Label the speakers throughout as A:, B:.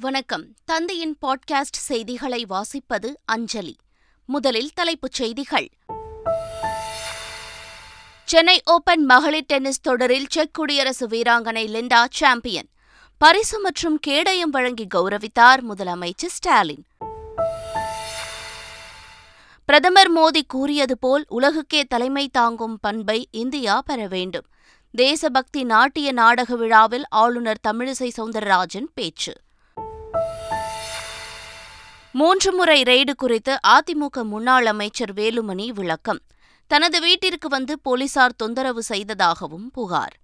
A: வணக்கம். தந்தையின் பாட்காஸ்ட் செய்திகளை வாசிப்பது அஞ்சலி. முதலில் தலைப்புச் செய்திகள். சென்னை ஓபன் மகளிர் டென்னிஸ் தொடரில் செக் குடியரசு வீராங்கனை லிண்டா சாம்பியன். பரிசு மற்றும் கேடயம் வழங்கி கௌரவித்தார் முதலமைச்சர் ஸ்டாலின். பிரதமர் மோடி கூறியது போல் உலகுக்கே தலைமை தாங்கும் பண்பை இந்தியா பெற வேண்டும். தேசபக்தி நாட்டிய நாடக விழாவில் ஆளுநர் தமிழிசை சவுந்தரராஜன் பேச்சு. மூன்று முறை ரெய்டு குறித்து அதிமுக முன்னாள் அமைச்சர் வேலுமணி விளக்கம். தனது வீட்டிற்கு வந்து போலீசார் தொந்தரவு செய்ததாகவும் புகார்.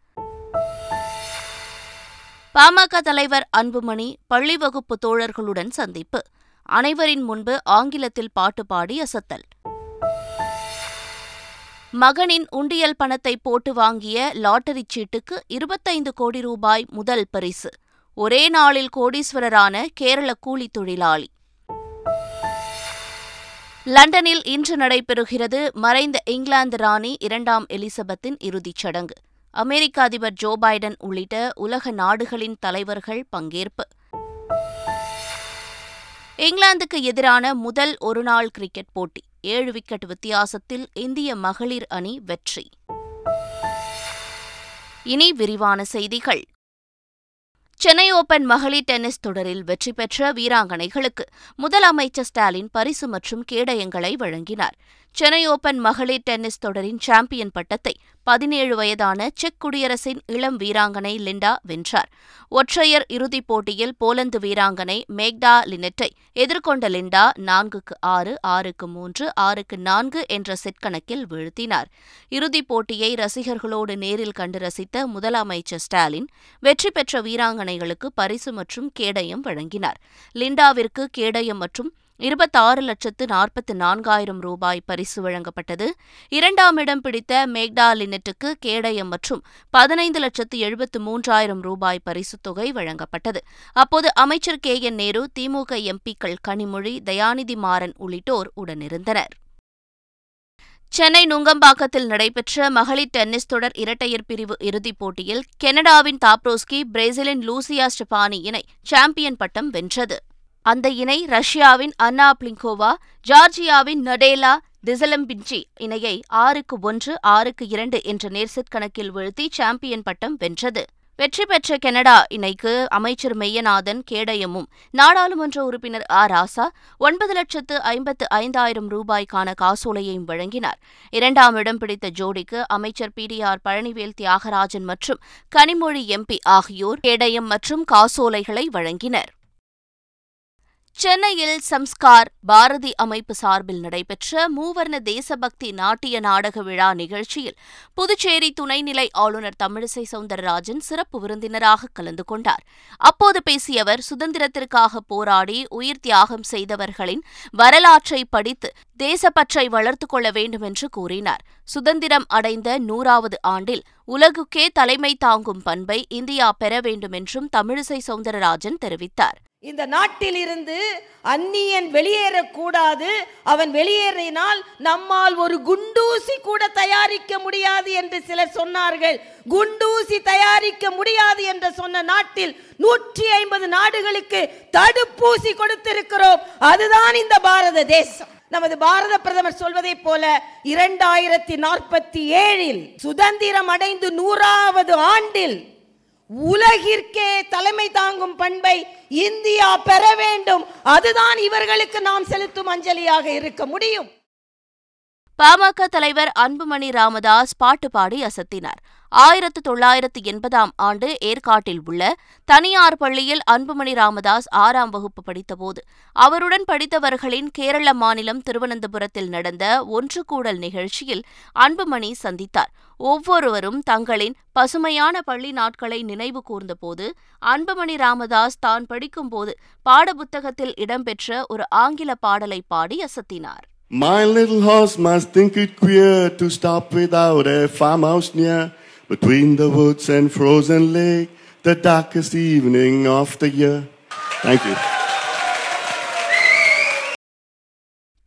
A: பாமக தலைவர் அன்புமணி பள்ளி வகுப்பு தோழர்களுடன் சந்திப்பு. அனைவரின் முன்பு ஆங்கிலத்தில் பாட்டு பாடி அசத்தல். மகனின் உண்டியல் பணத்தை போட்டு வாங்கிய லாட்டரி சீட்டுக்கு இருபத்தைந்து கோடி ரூபாய் முதல் பரிசு. ஒரே நாளில் கோடீஸ்வரரான கேரள கூலி தொழிலாளி. லண்டனில் இன்று நடைபெறுகிறது மறைந்த இங்கிலாந்து ராணி இரண்டாம் எலிசபெத்தின் இறுதிச் சடங்கு. அமெரிக்க அதிபர் ஜோ பைடன் உள்ளிட்ட உலக நாடுகளின் தலைவர்கள் பங்கேற்பு. இங்கிலாந்துக்கு எதிரான முதல் ஒருநாள் கிரிக்கெட் போட்டி. ஏழு விக்கெட் வித்தியாசத்தில் இந்திய மகளிர் அணி வெற்றி. இனி விரிவான செய்திகள். சென்னை ஓபன் மகளிர் டென்னிஸ் தொடரில் வெற்றி பெற்ற வீராங்கனைகளுக்கு முதலமைச்சர் ஸ்டாலின் பரிசு மற்றும் கேடயங்களை வழங்கினார். சென்னை ஓபன் மகளிர் டென்னிஸ் தொடரின் சாம்பியன் பட்டத்தை பதினேழு வயதான செக் குடியரசின் இளம் வீராங்கனை லிண்டா வென்றார். ஒற்றையர் இறுதிப் போட்டியில் போலந்து வீராங்கனை மேக்டா லினெட்டை எதிர்கொண்ட லிண்டா நான்குக்கு ஆறு ஆறுக்கு மூன்று ஆறுக்கு நான்கு என்ற செட் கணக்கில் வீழ்த்தினார். இறுதிப் போட்டியை ரசிகர்களோடு நேரில் கண்டு ரசித்த முதலமைச்சர் ஸ்டாலின் வெற்றி பெற்ற வீராங்கனைகளுக்கு பரிசு மற்றும் கேடயம் வழங்கினார். லிண்டாவிற்கு கேடயம் மற்றும் இருபத்தாறு லட்சத்து நாற்பத்து நான்காயிரம் ரூபாய் பரிசு வழங்கப்பட்டது. இரண்டாம் இடம் பிடித்த மேக்டா லினெட்டுக்கு கேடயம் மற்றும் பதினைந்து லட்சத்து எழுபத்து மூன்றாயிரம் ரூபாய் பரிசுத் தொகை வழங்கப்பட்டது. அப்போது அமைச்சர் கே. என். நேரு திமுக எம்பிக்கள் கனிமொழி தயாநிதி மாறன் உள்ளிட்டோர் உடனிருந்தனர். சென்னை நுங்கம்பாக்கத்தில் நடைபெற்ற மகளிர் டென்னிஸ் தொடர் இரட்டையர் பிரிவு இறுதிப் போட்டியில் கெனடாவின் தாப்ரோஸ்கி பிரேசிலின் லூசியா ஸ்டெபானி இணை சாம்பியன் பட்டம் வென்றது. அந்த இணை ரஷ்யாவின் அன்னா பிளிங்கோவா ஜார்ஜியாவின் நடேலா திசலம்பிஞ்சி இணையை ஆறுக்கு ஒன்று ஆறுக்கு இரண்டு என்ற நேர்செட் கணக்கில் வீழ்த்தி சாம்பியன் பட்டம் வென்றது. வெற்றி பெற்ற கனடா இணைக்கு அமைச்சர் மெய்யநாதன் கேடயமும். நாடாளுமன்ற உறுப்பினர் ஆ. ராசா ஒன்பது லட்சத்து ஐம்பத்து ஐந்தாயிரம் ரூபாய்க்கான காசோலையையும் வழங்கினார். இரண்டாம் இடம் பிடித்த ஜோடிக்கு அமைச்சர் P. T. R. Palanivel Thiagarajan மற்றும் கனிமொழி எம்பி ஆகியோர் கேடயம் மற்றும் காசோலைகளை வழங்கினர். சென்னையில் சம்ஸ்கார் பாரதி அமைப்பு சார்பில் நடைபெற்ற மூவர்ண தேசபக்தி நாட்டிய நாடக விழா நிகழ்ச்சியில் புதுச்சேரி துணைநிலை ஆளுநர் தமிழிசை சவுந்தரராஜன் சிறப்பு விருந்தினராக கலந்து கொண்டார். அப்போது பேசிய அவர் சுதந்திரத்திற்காக போராடி உயிர் தியாகம் செய்தவர்களின் வரலாற்றை படித்து தேசப்பற்றை வளர்த்துக் கொள்ள வேண்டும் என்று கூறினார். சுதந்திரம் அடைந்த நூறாவது ஆண்டில் உலகுக்கே தலைமை தாங்கும் பண்பை இந்தியா பெற வேண்டும் என்றும் தமிழிசை சவுந்தரராஜன் தெரிவித்தார்.
B: இந்த நாட்டில் இருந்து அந்நியன் வெளியேறக்கூடாது. அவன் வெளியேறினால் நம்மால் ஒரு குண்டூசி கூட தயாரிக்க முடியாது என்று சிலர் சொன்னார்கள். குண்டூசி தயாரிக்க முடியாது என்று சொன்ன நாட்டில் நூற்றி ஐம்பது நாடுகளுக்கு தடுப்பூசி கொடுத்திருக்கிறோம். அதுதான் இந்த பாரத தேசம். நமது பாரத பிரதமர் சொல்வதை போல இரண்டாயிரத்தி நாற்பத்தி ஏழில் சுதந்திரம் அடைந்து நூறாவது ஆண்டில் உலகிற்கே தலைமை தாங்கும் பண்பை இந்தியா பெற வேண்டும். அதுதான் இவர்களுக்கு நாம் செலுத்தும் அஞ்சலியாக இருக்க முடியும்.
A: பாமக தலைவர் அன்புமணி ராமதாஸ் பாட்டு பாடி அசத்தினார். ஆயிரத்து தொள்ளாயிரத்து எண்பதாம் ஆண்டு ஏற்காட்டில் உள்ள தனியார் பள்ளியில் அன்புமணி ராமதாஸ் ஆறாம் வகுப்பு படித்தபோது அவருடன் படித்தவர்களின் கேரள மாநிலம் திருவனந்தபுரத்தில் நடந்த ஒன்று கூடல் நிகழ்ச்சியில் அன்புமணி சந்தித்தார் ஒவ்வொருவரும் தங்களின் பசுமையான பள்ளி நாட்களை நினைவு கூர்ந்தபோது அன்புமணி ராமதாஸ் தான் படிக்கும்போது பாடப்புத்தகத்தில் இடம்பெற்ற ஒரு ஆங்கில பாடலை பாடி அசத்தினார்
C: My little horse must think it queer to stop without a farmhouse near. Between the woods and frozen lake, the darkest evening of the year. Thank you.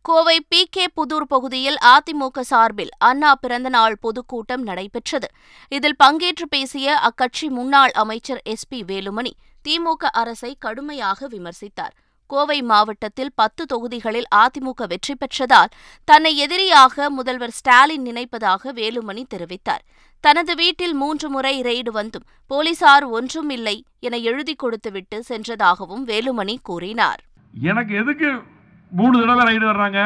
A: Kovai P K Pudur பகுதியில் அதிமுக சார்பில் அண்ணா பிறந்தநாள் பொதுக்கூட்டம் நடைபெற்றது இதில் பங்கேற்று பேசிய அக்கட்சி முன்னாள் அமைச்சர் எஸ் பி வேலுமணி திமுக அரசை கடுமையாக விமர்சித்தார் கோவை மாவட்டத்தில் பத்து தொகுதிகளில் அதிமுக வெற்றி பெற்றதால் தன்னை எதிரியாக முதல்வர் ஸ்டாலின் நினைப்பதாக வேலுமணி தெரிவித்தார் தனது வீட்டில் மூன்று முறை ரெய்டு வந்தும் போலீசார் ஒன்றும் இல்லை என எழுதி கொடுத்துவிட்டு சென்றதாகவும் வேலுமணி கூறினார்.
D: எனக்கு எதுக்கு மூணு தடவை ரைடு வர்றாங்க?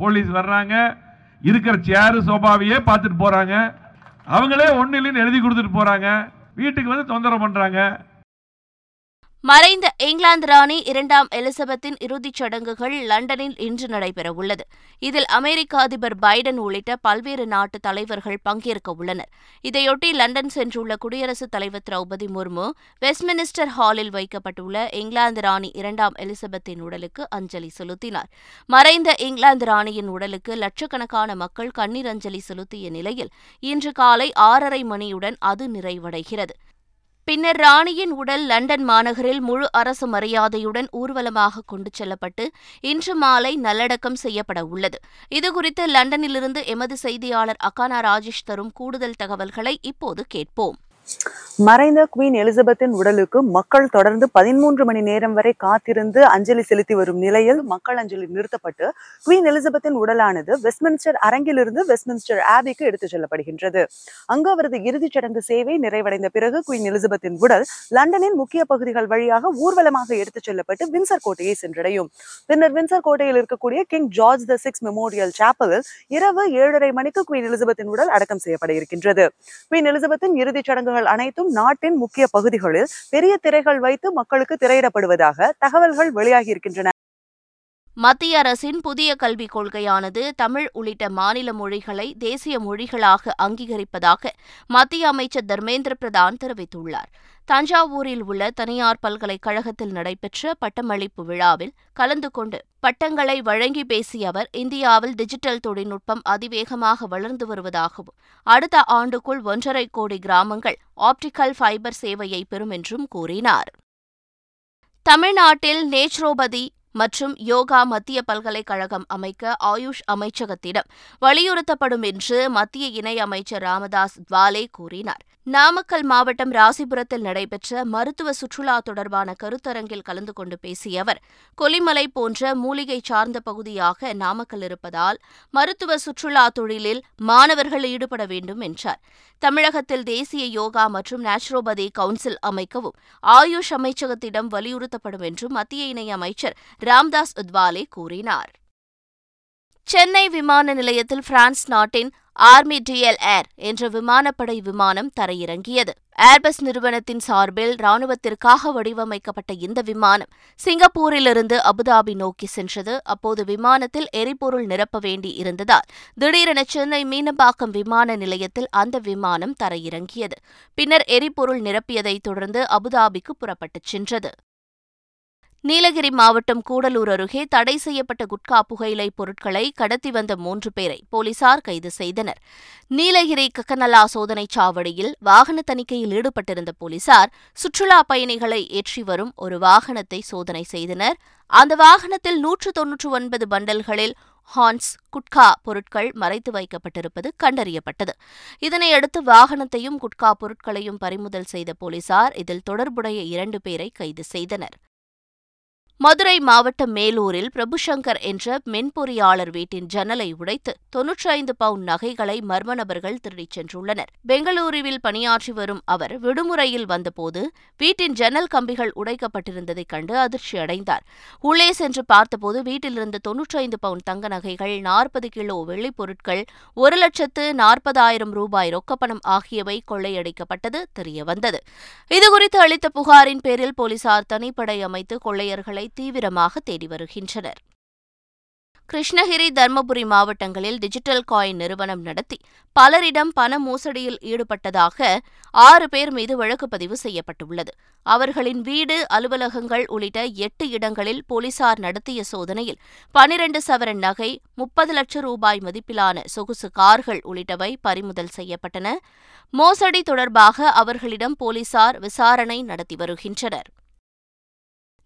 D: போலீஸ் வர்றாங்க இருக்கிற சேரு சோபாவையே பார்த்துட்டு போறாங்க. அவங்களே ஒண்ணு இல்லைன்னு எழுதி கொடுத்துட்டு போறாங்க. வீட்டுக்கு வந்து தொந்தரவு பண்றாங்க.
A: மறைந்த இங்கிலாந்து ராணி இரண்டாம் எலிசபெத்தின் இறுதிச் சடங்குகள் லண்டனில் இன்று நடைபெறவுள்ளது. இதில் அமெரிக்க அதிபர் பைடன் உள்ளிட்ட பல்வேறு நாட்டு தலைவர்கள் பங்கேற்க உள்ளனர். இதையொட்டி லண்டன் சென்றுள்ள குடியரசுத் தலைவர் திரௌபதி முர்மு வெஸ்ட்மினிஸ்டர் ஹாலில் வைக்கப்பட்டுள்ள இங்கிலாந்து ராணி இரண்டாம் எலிசபெத்தின் உடலுக்கு அஞ்சலி செலுத்தினார். மறைந்த இங்கிலாந்து ராணியின் உடலுக்கு லட்சக்கணக்கான மக்கள் கண்ணீர் அஞ்சலி செலுத்திய நிலையில் இன்று காலை ஆறரை மணியுடன் அது நிறைவடைகிறது. பின்னர் ராணியின் உடல் லண்டன் மாநகரில் முழு அரசு மரியாதையுடன் ஊர்வலமாக கொண்டு செல்லப்பட்டு இன்று மாலை நல்லடக்கம் செய்யப்பட உள்ளது. இதுகுறித்து லண்டனிலிருந்து எமது செய்தியாளர் அகானா ராஜேஷ் தரும் கூடுதல் தகவல்களை இப்போது கேட்போம்.
E: மறைந்த குவீன் எலிசபெத்தின் உடலுக்கு மக்கள் தொடர்ந்து பதிமூன்று மணி நேரம் வரை காத்திருந்து அஞ்சலி செலுத்தி வரும் நிலையில் மக்கள் அஞ்சலி நிறுத்தப்பட்டு குவீன் எலிசபெத்தின் உடலானது வெஸ்ட்மின்ஸ்டர் அரங்கிலிருந்து வெஸ்ட்மின்ஸ்டர் ஆபிக்கு எடுத்துச் செல்லப்படுகின்றது. அங்கு அவரது இறுதிச் சடங்கு சேவை நிறைவடைந்த பிறகு குவீன் எலிசபெத்தின் உடல் லண்டனின் முக்கிய பகுதிகள் வழியாக ஊர்வலமாக எடுத்துச் செல்லப்பட்டு வின்சர் கோட்டையை சென்றடையும். பின்னர் வின்சர் கோட்டையில் இருக்கக்கூடிய King George the six memorial சாப்பலில் இரவு ஏழரை மணிக்கு குவீன் எலிசபெத்தின் உடல் அடக்கம் செய்யப்பட இருக்கின்றது. குவீன் எலிசபெத்தின் இறுதிச் சடங்கு சடங்குகள் அனைத்தும் நாட்டின் முக்கிய பகுதிகளில் பெரிய திரைகள் வைத்து மக்களுக்கு திரையிடப்படுவதாக தகவல்கள் வெளியாகி இருக்கின்றன.
A: மத்திய அரசின் புதிய கல்விக் கொள்கையானது தமிழ் உள்ளிட்ட மாநில மொழிகளை தேசிய மொழிகளாக அங்கீகரிப்பதாக மத்திய அமைச்சர் தர்மேந்திர பிரதான் தெரிவித்துள்ளார். தஞ்சாவூரில் உள்ள தனியார் பல்கலைக்கழகத்தில் நடைபெற்ற பட்டமளிப்பு விழாவில் கலந்து கொண்டு பட்டங்களை வழங்கி பேசிய அவர் இந்தியாவில் டிஜிட்டல் தொழில்நுட்பம் அதிவேகமாக வளர்ந்து வருவதாகவும் அடுத்த ஆண்டுக்குள் ஒன்றரை கோடி கிராமங்கள் ஆப்டிக்கல் ஃபைபர் சேவையை பெறும் என்றும் கூறினார். தமிழ்நாட்டில் நேச்சுரோபதி மற்றும் யோகா மத்திய பல்கலைக்கழகம் அமைக்க ஆயுஷ் அமைச்சகத்திடம் வலியுறுத்தப்படும் என்று மத்திய இணையமைச்சர் ராமதாஸ் துவாலே கூறினார். நாமக்கல் மாவட்டம் ராசிபுரத்தில் நடைபெற்ற மருத்துவ சுற்றுலா தொடர்பான கருத்தரங்கில் கலந்து கொண்டு பேசிய அவர் கொல்லிமலை போன்ற மூலிகை சார்ந்த பகுதியாக நாமக்கல் இருப்பதால் மருத்துவ சுற்றுலா தொழிலில் மாணவர்கள் ஈடுபட வேண்டும் என்றார். தமிழகத்தில் தேசிய யோகா மற்றும் நேச்சுரோபதி கவுன்சில் அமைக்கவும் ஆயுஷ் அமைச்சகத்திடம் வலியுறுத்தப்படும் என்றும் மத்திய இணையமைச்சர் ராம்தாஸ் உத்வாலே கூறினார். சென்னை விமான நிலையத்தில் பிரான்ஸ் நாட்டின் ஆர்மி டிஎல் ஏர் என்ற விமானப்படை விமானம் தரையிறங்கியது. ஏர்பஸ் நிறுவனத்தின் சார்பில் ராணுவத்திற்காக வடிவமைக்கப்பட்ட இந்த விமானம் சிங்கப்பூரிலிருந்து அபுதாபி நோக்கி சென்றது. அப்போது விமானத்தில் எரிபொருள் நிரப்ப வேண்டி இருந்ததால் திடீரென சென்னை மீனம்பாக்கம் விமான நிலையத்தில் அந்த விமானம் தரையிறங்கியது. பின்னர் எரிபொருள் நிரப்பியதைத் தொடர்ந்து அபுதாபிக்கு புறப்பட்டுச் சென்றது. நீலகிரி மாவட்டம் கூடலூர் அருகே தடை செய்யப்பட்ட குட்கா புகையிலை பொருட்களை கடத்தி வந்த மூன்று பேரை போலீசார் கைது செய்தனர். நீலகிரி கக்கநலா சோதனைச் சாவடியில் வாகன தணிக்கையில் ஈடுபட்டிருந்த போலீசார் சுற்றுலா பயணிகளை ஏற்றி வரும் ஒரு வாகனத்தை சோதனை செய்தனர். அந்த வாகனத்தில் நூற்று தொன்னூற்று ஒன்பது பண்டல்களில் ஹான்ஸ் குட்கா பொருட்கள் மறைத்து வைக்கப்பட்டிருப்பது கண்டறியப்பட்டது. இதனையடுத்து வாகனத்தையும் குட்கா பொருட்களையும் பறிமுதல் செய்த போலீசார் இதில் தொடர்புடைய இரண்டு பேரை கைது செய்தனர். மதுரை மாவட்டம் மேலூரில் பிரபுசங்கர் என்ற மென்பொறியாளர் வீட்டின் ஜன்னலை உடைத்து தொன்னூற்றி ஐந்து பவுண்ட் நகைகளை மர்ம நபர்கள் திருடிச் சென்றுள்ளனர். பெங்களூருவில் பணியாற்றி வரும் அவர் விடுமுறையில் வந்தபோது வீட்டின் ஜன்னல் கம்பிகள் உடைக்கப்பட்டிருந்ததைக் கண்டு அதிர்ச்சி அடைந்தார். உள்ளே சென்று பார்த்தபோது வீட்டிலிருந்து தொன்னூற்றி ஐந்து பவுண்ட் தங்க நகைகள் நாற்பது கிலோ வெள்ளிப் பொருட்கள் ஒரு லட்சத்து நாற்பதாயிரம் ரூபாய் ரொக்கப்பணம் ஆகியவை கொள்ளையடிக்கப்பட்டது தெரியவந்தது. இதுகுறித்து அளித்த புகாரின் பேரில் போலீசார் தனிப்படை அமைத்து கொள்ளையர்களை தீவிரமாக தேடி வருகின்றனர். கிருஷ்ணகிரி தர்மபுரி மாவட்டங்களில் டிஜிட்டல் காயின் நிறுவனம் நடத்தி பலரிடம் பண மோசடியில் ஈடுபட்டதாக ஆறு பேர் மீது வழக்கு பதிவு செய்யப்பட்டுள்ளது. அவர்களின் வீடு அலுவலகங்கள் உள்ளிட்ட எட்டு இடங்களில் போலீசார் நடத்திய சோதனையில் பனிரண்டு சவரன் நகை முப்பது லட்சம் ரூபாய் மதிப்பிலான சொகுசு கார்கள் உள்ளிட்டவை பறிமுதல் செய்யப்பட்டன. மோசடி தொடர்பாக அவர்களிடம் போலீசார் விசாரணை நடத்தி வருகின்றனர்.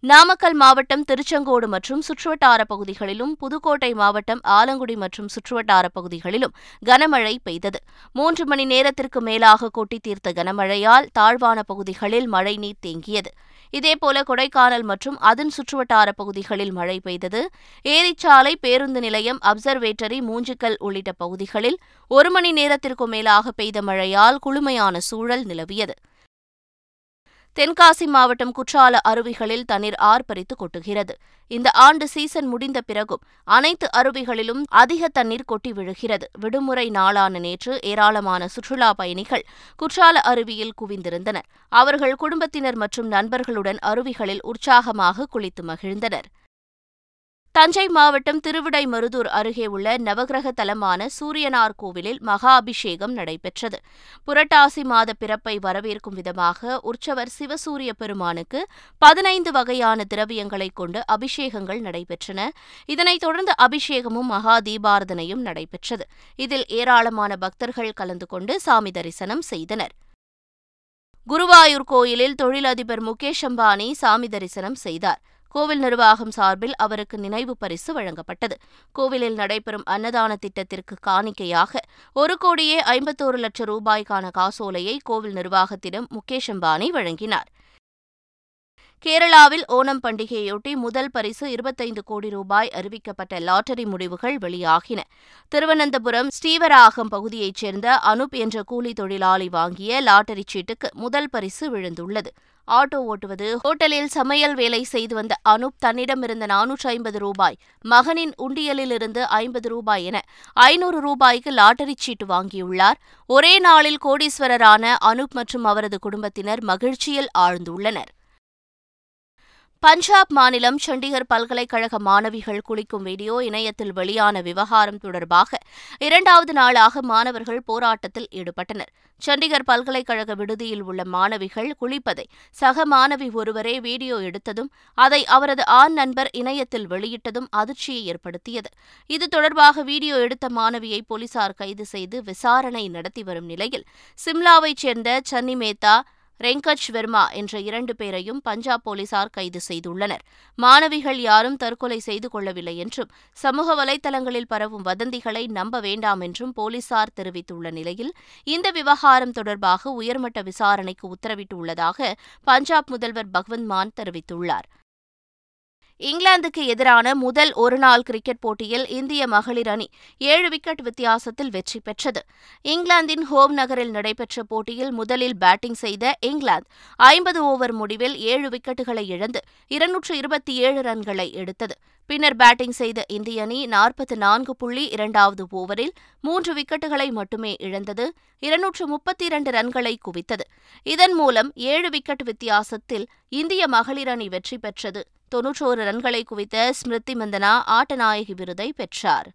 A: நாமக்கல் மாவட்டம் திருச்செங்கோடு மற்றும் சுற்றுவட்டார பகுதிகளிலும் புதுக்கோட்டை மாவட்டம் ஆலங்குடி மற்றும் சுற்றுவட்டார பகுதிகளிலும் கனமழை பெய்தது. மூன்று மணி நேரத்திற்கு மேலாக கொட்டி தீர்த்த கனமழையால் தாழ்வான பகுதிகளில் மழைநீர் தேங்கியது. இதேபோல கொடைக்கானல் மற்றும் அதன் சுற்றுவட்டார பகுதிகளில் மழை பெய்தது. ஏரிச்சாலை பேருந்து நிலையம் அப்சர்வேட்டரி மூஞ்சிக்கல் உள்ளிட்ட பகுதிகளில் ஒரு மணி நேரத்திற்கு மேலாக பெய்த மழையால் குளுமையான சூழல் நிலவியது. தென்காசி மாவட்டம் குற்றால அருவிகளில் தண்ணீர் ஆர்ப்பரித்து கொட்டுகிறது. இந்த ஆண்டு சீசன் முடிந்த பிறகும் அனைத்து அருவிகளிலும் அதிக தண்ணீர் கொட்டி விழுகிறது. விடுமுறை நாளான நேற்று ஏராளமான சுற்றுலா பயணிகள் குற்றால அருவியில் குவிந்திருந்தனர். அவர்கள் குடும்பத்தினர் மற்றும் நண்பர்களுடன் அருவிகளில் உற்சாகமாக குளித்து மகிழ்ந்தனர். தஞ்சை மாவட்டம் திருவிடைமருதூர் அருகே உள்ள நவகிரக தலமான சூரியனார் கோவிலில் மகா அபிஷேகம் நடைபெற்றது. புரட்டாசி மாத பிறப்பை வரவேற்கும் விதமாக உற்சவர் சிவசூரிய பெருமானுக்கு பதினைந்து வகையான திரவியங்களைக் கொண்டு அபிஷேகங்கள் நடைபெற்றன. இதனைத் தொடர்ந்து அபிஷேகமும் மகா தீபாரதனையும் நடைபெற்றது. இதில் ஏராளமான பக்தர்கள் கலந்து கொண்டு சாமி தரிசனம் செய்தனர். குருவாயூர் கோயிலில் தொழிலதிபர் முகேஷ் அம்பானி சாமி தரிசனம் செய்தார். கோவில் நிர்வாகம் சார்பில் அவருக்கு நினைவு பரிசு வழங்கப்பட்டது. கோவிலில் நடைபெறும் அன்னதான திட்டத்திற்கு காணிக்கையாக ஒரு கோடியே ஐம்பத்தோரு லட்சம் ரூபாய்க்கான காசோலையை கோவில் நிர்வாகத்திடம் முகேஷ் அம்பானி வழங்கினார். கேரளாவில் ஓணம் பண்டிகையொட்டி முதல் பரிசு இருபத்தைந்து கோடி ரூபாய் அறிவிக்கப்பட்ட லாட்டரி முடிவுகள் வெளியாகின. திருவனந்தபுரம் ஸ்ரீவராகம் பகுதியைச் சேர்ந்த அனுப் என்ற கூலி தொழிலாளி வாங்கிய லாட்டரி சீட்டுக்கு முதல் பரிசு விழுந்துள்ளது. ஆட்டோ ஓட்டுவது. ஹோட்டலில் சமையல் வேலை செய்து வந்த அனுப் தன்னிடமிருந்த நானூற்றி ஐம்பது ரூபாய் மகனின் உண்டியலிலிருந்து ஐம்பது ரூபாய் என ஐநூறு ரூபாய்க்கு லாட்டரி சீட்டு வாங்கியுள்ளார். ஒரே நாளில் கோடீஸ்வரரான அனுப் மற்றும் அவரது குடும்பத்தினர் மகிழ்ச்சியில் ஆழ்ந்துள்ளனர். பஞ்சாப் மாநிலம் சண்டிகர் பல்கலைக்கழக மாணவிகள் குளிக்கும் வீடியோ இணையத்தில் வெளியான விவகாரம் தொடர்பாக இரண்டாவது நாளாக மாணவர்கள் போராட்டத்தில் ஈடுபட்டனர். சண்டிகர் பல்கலைக்கழக விடுதியில் உள்ள மாணவிகள் குளிப்பதை சக மாணவி ஒருவரே வீடியோ எடுத்ததும் அதை அவரது ஆண் நண்பர் இணையத்தில் வெளியிட்டதும் அதிர்ச்சியை ஏற்படுத்தியது. இது தொடர்பாக வீடியோ எடுத்த மாணவியை போலீசார் கைது செய்து விசாரணை நடத்தி வரும் நிலையில் சிம்லாவைச் சேர்ந்த சன்னி மேத்தா ரெங்கஜ் வெர்மா என்ற இரண்டு பேரையும் பஞ்சாப் போலீசார் கைது செய்துள்ளனர். மாணவிகள் யாரும் தற்கொலை செய்து கொள்ளவில்லை என்றும் சமூக வலைதளங்களில் பரவும் வதந்திகளை நம்ப வேண்டாம் என்றும் போலீசார் தெரிவித்துள்ள நிலையில் இந்த விவகாரம் தொடர்பாக உயர்மட்ட விசாரணைக்கு உத்தரவிட்டுள்ளதாக பஞ்சாப் முதல்வர் பகவந்த் மான் தெரிவித்துள்ளார். இங்கிலாந்துக்கு எதிரான முதல் ஒருநாள் கிரிக்கெட் போட்டியில் இந்திய மகளிர் அணி ஏழு விக்கெட் வித்தியாசத்தில் வெற்றி பெற்றது. இங்கிலாந்தின் ஹோம் நகரில் நடைபெற்ற போட்டியில் முதலில் பேட்டிங் செய்த இங்கிலாந்து ஐம்பது ஓவர் முடிவில் ஏழு விக்கெட்டுகளை இழந்து இருநூற்று இருபத்தி ஏழு ரன்களை எடுத்தது. பின்னர் பேட்டிங் செய்த இந்திய அணி நாற்பத்தி நான்கு புள்ளி இரண்டாவது ஓவரில் மூன்று விக்கெட்டுகளை மட்டுமே இழந்தது இருநூற்று முப்பத்தி இரண்டு ரன்களை குவித்தது. இதன் மூலம் ஏழு விக்கெட் வித்தியாசத்தில் இந்திய மகளிர் அணி வெற்றி பெற்றது. தொன்னூற்றோரு ரன்களை குவித்த ஸ்மிருதி மந்தனா ஆட்டநாயகி விருதை பெற்றார்.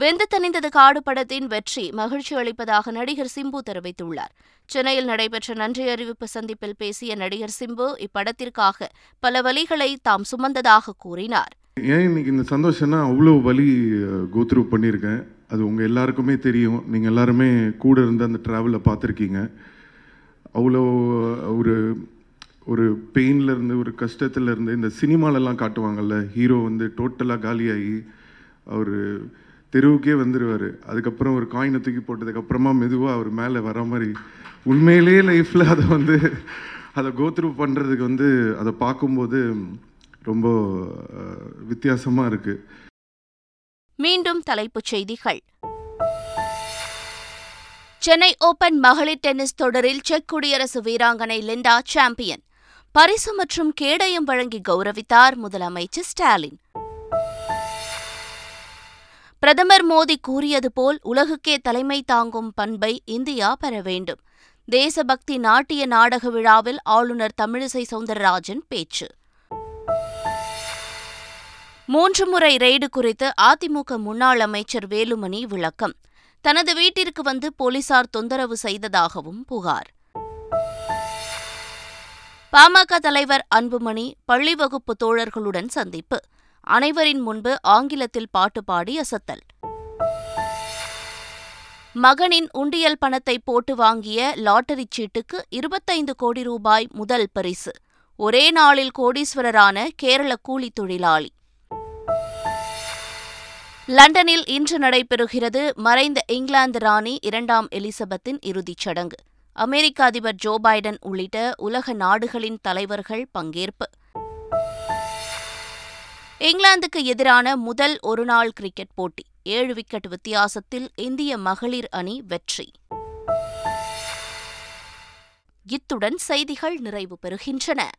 A: வெந்து தணிந்தது காடு படத்தின் வெற்றி மகிழ்ச்சி அளிப்பதாக நடிகர் சிம்பு தெரிவித்துள்ளார். சென்னையில் நடைபெற்ற நன்றி அறிவிப்பு சந்திப்பில் பேசிய நடிகர் சிம்பு இப்படத்திற்காக பல வலிகளை தாம் சுமந்ததாக கூறினார்.
F: ஏன் இன்னைக்கு இந்த சந்தோஷம்னா அவ்வளோ வலி கோத்ரூ பண்ணியிருக்கேன். அது உங்கள் எல்லாருக்குமே தெரியும். நீங்கள் எல்லாருமே கூட இருந்து அந்த ட்ராவலை பார்த்துருக்கீங்க. அவ்வளோ ஒரு ஒரு பெயின்லேருந்து ஒரு கஷ்டத்துலேருந்து இந்த சினிமாலெல்லாம் காட்டுவாங்கள்ல ஹீரோ வந்து டோட்டலாக காலியாகி அவர் தெருவுக்கே வந்துடுவார் அதுக்கப்புறம் ஒரு காயினை தூக்கி போட்டதுக்கப்புறமா மெதுவாக அவர் மேலே வர மாதிரி உண்மையிலேயே லைஃப்பில் அதை வந்து அதை கோத்ரூ பண்ணுறதுக்கு வந்து அதை பார்க்கும்போது ரொம்ப வித்தியாசமாக இருக்குது
A: மீண்டும் தலைப்புச் செய்திகள். சென்னை ஓபன் மகளிர் டென்னிஸ் தொடரில் செக் குடியரசு வீராங்கனை லிண்டா சாம்பியன். பரிசு மற்றும் கேடயம் வழங்கி கௌரவித்தார் முதலமைச்சர் ஸ்டாலின். பிரதமர் மோடி கூறியது போல் உலகுக்கே தலைமை தாங்கும் பண்பை இந்தியா பெற வேண்டும். தேசபக்தி நாட்டிய நாடக விழாவில் ஆளுநர் தமிழிசை சவுந்தரராஜன் பேச்சு. மூன்று முறை ரெய்டு குறித்து அதிமுக முன்னாள் அமைச்சர் வேலுமணி விளக்கம். தனது வீட்டிற்கு வந்து போலீசார் தொந்தரவு செய்ததாகவும் புகார். பாமக தலைவர் அன்புமணி பள்ளி வகுப்பு தோழர்களுடன் சந்திப்பு. அனைவரின் முன்பு ஆங்கிலத்தில் பாட்டு பாடி அசத்தல். மகனின் உண்டியல் பணத்தை போட்டு வாங்கிய லாட்டரி சீட்டுக்கு இருபத்தைந்து கோடி ரூபாய் முதல் பரிசு. ஒரே நாளில் கோடீஸ்வரரான கேரள கூலி தொழிலாளி. லண்டனில் இன்று நடைபெறுகிறது மறைந்த இங்கிலாந்து ராணி இரண்டாம் எலிசபெத்தின் இறுதிச் சடங்கு. அமெரிக்க அதிபர் ஜோ பைடன் உள்ளிட்ட உலக நாடுகளின் தலைவர்கள் பங்கேற்பு. இங்கிலாந்துக்கு எதிரான முதல் ஒருநாள் கிரிக்கெட் போட்டி. ஏழு விக்கெட் வித்தியாசத்தில் இந்திய மகளிர் அணி வெற்றி. இத்துடன் செய்திகள் நிறைவு பெறுகின்றன.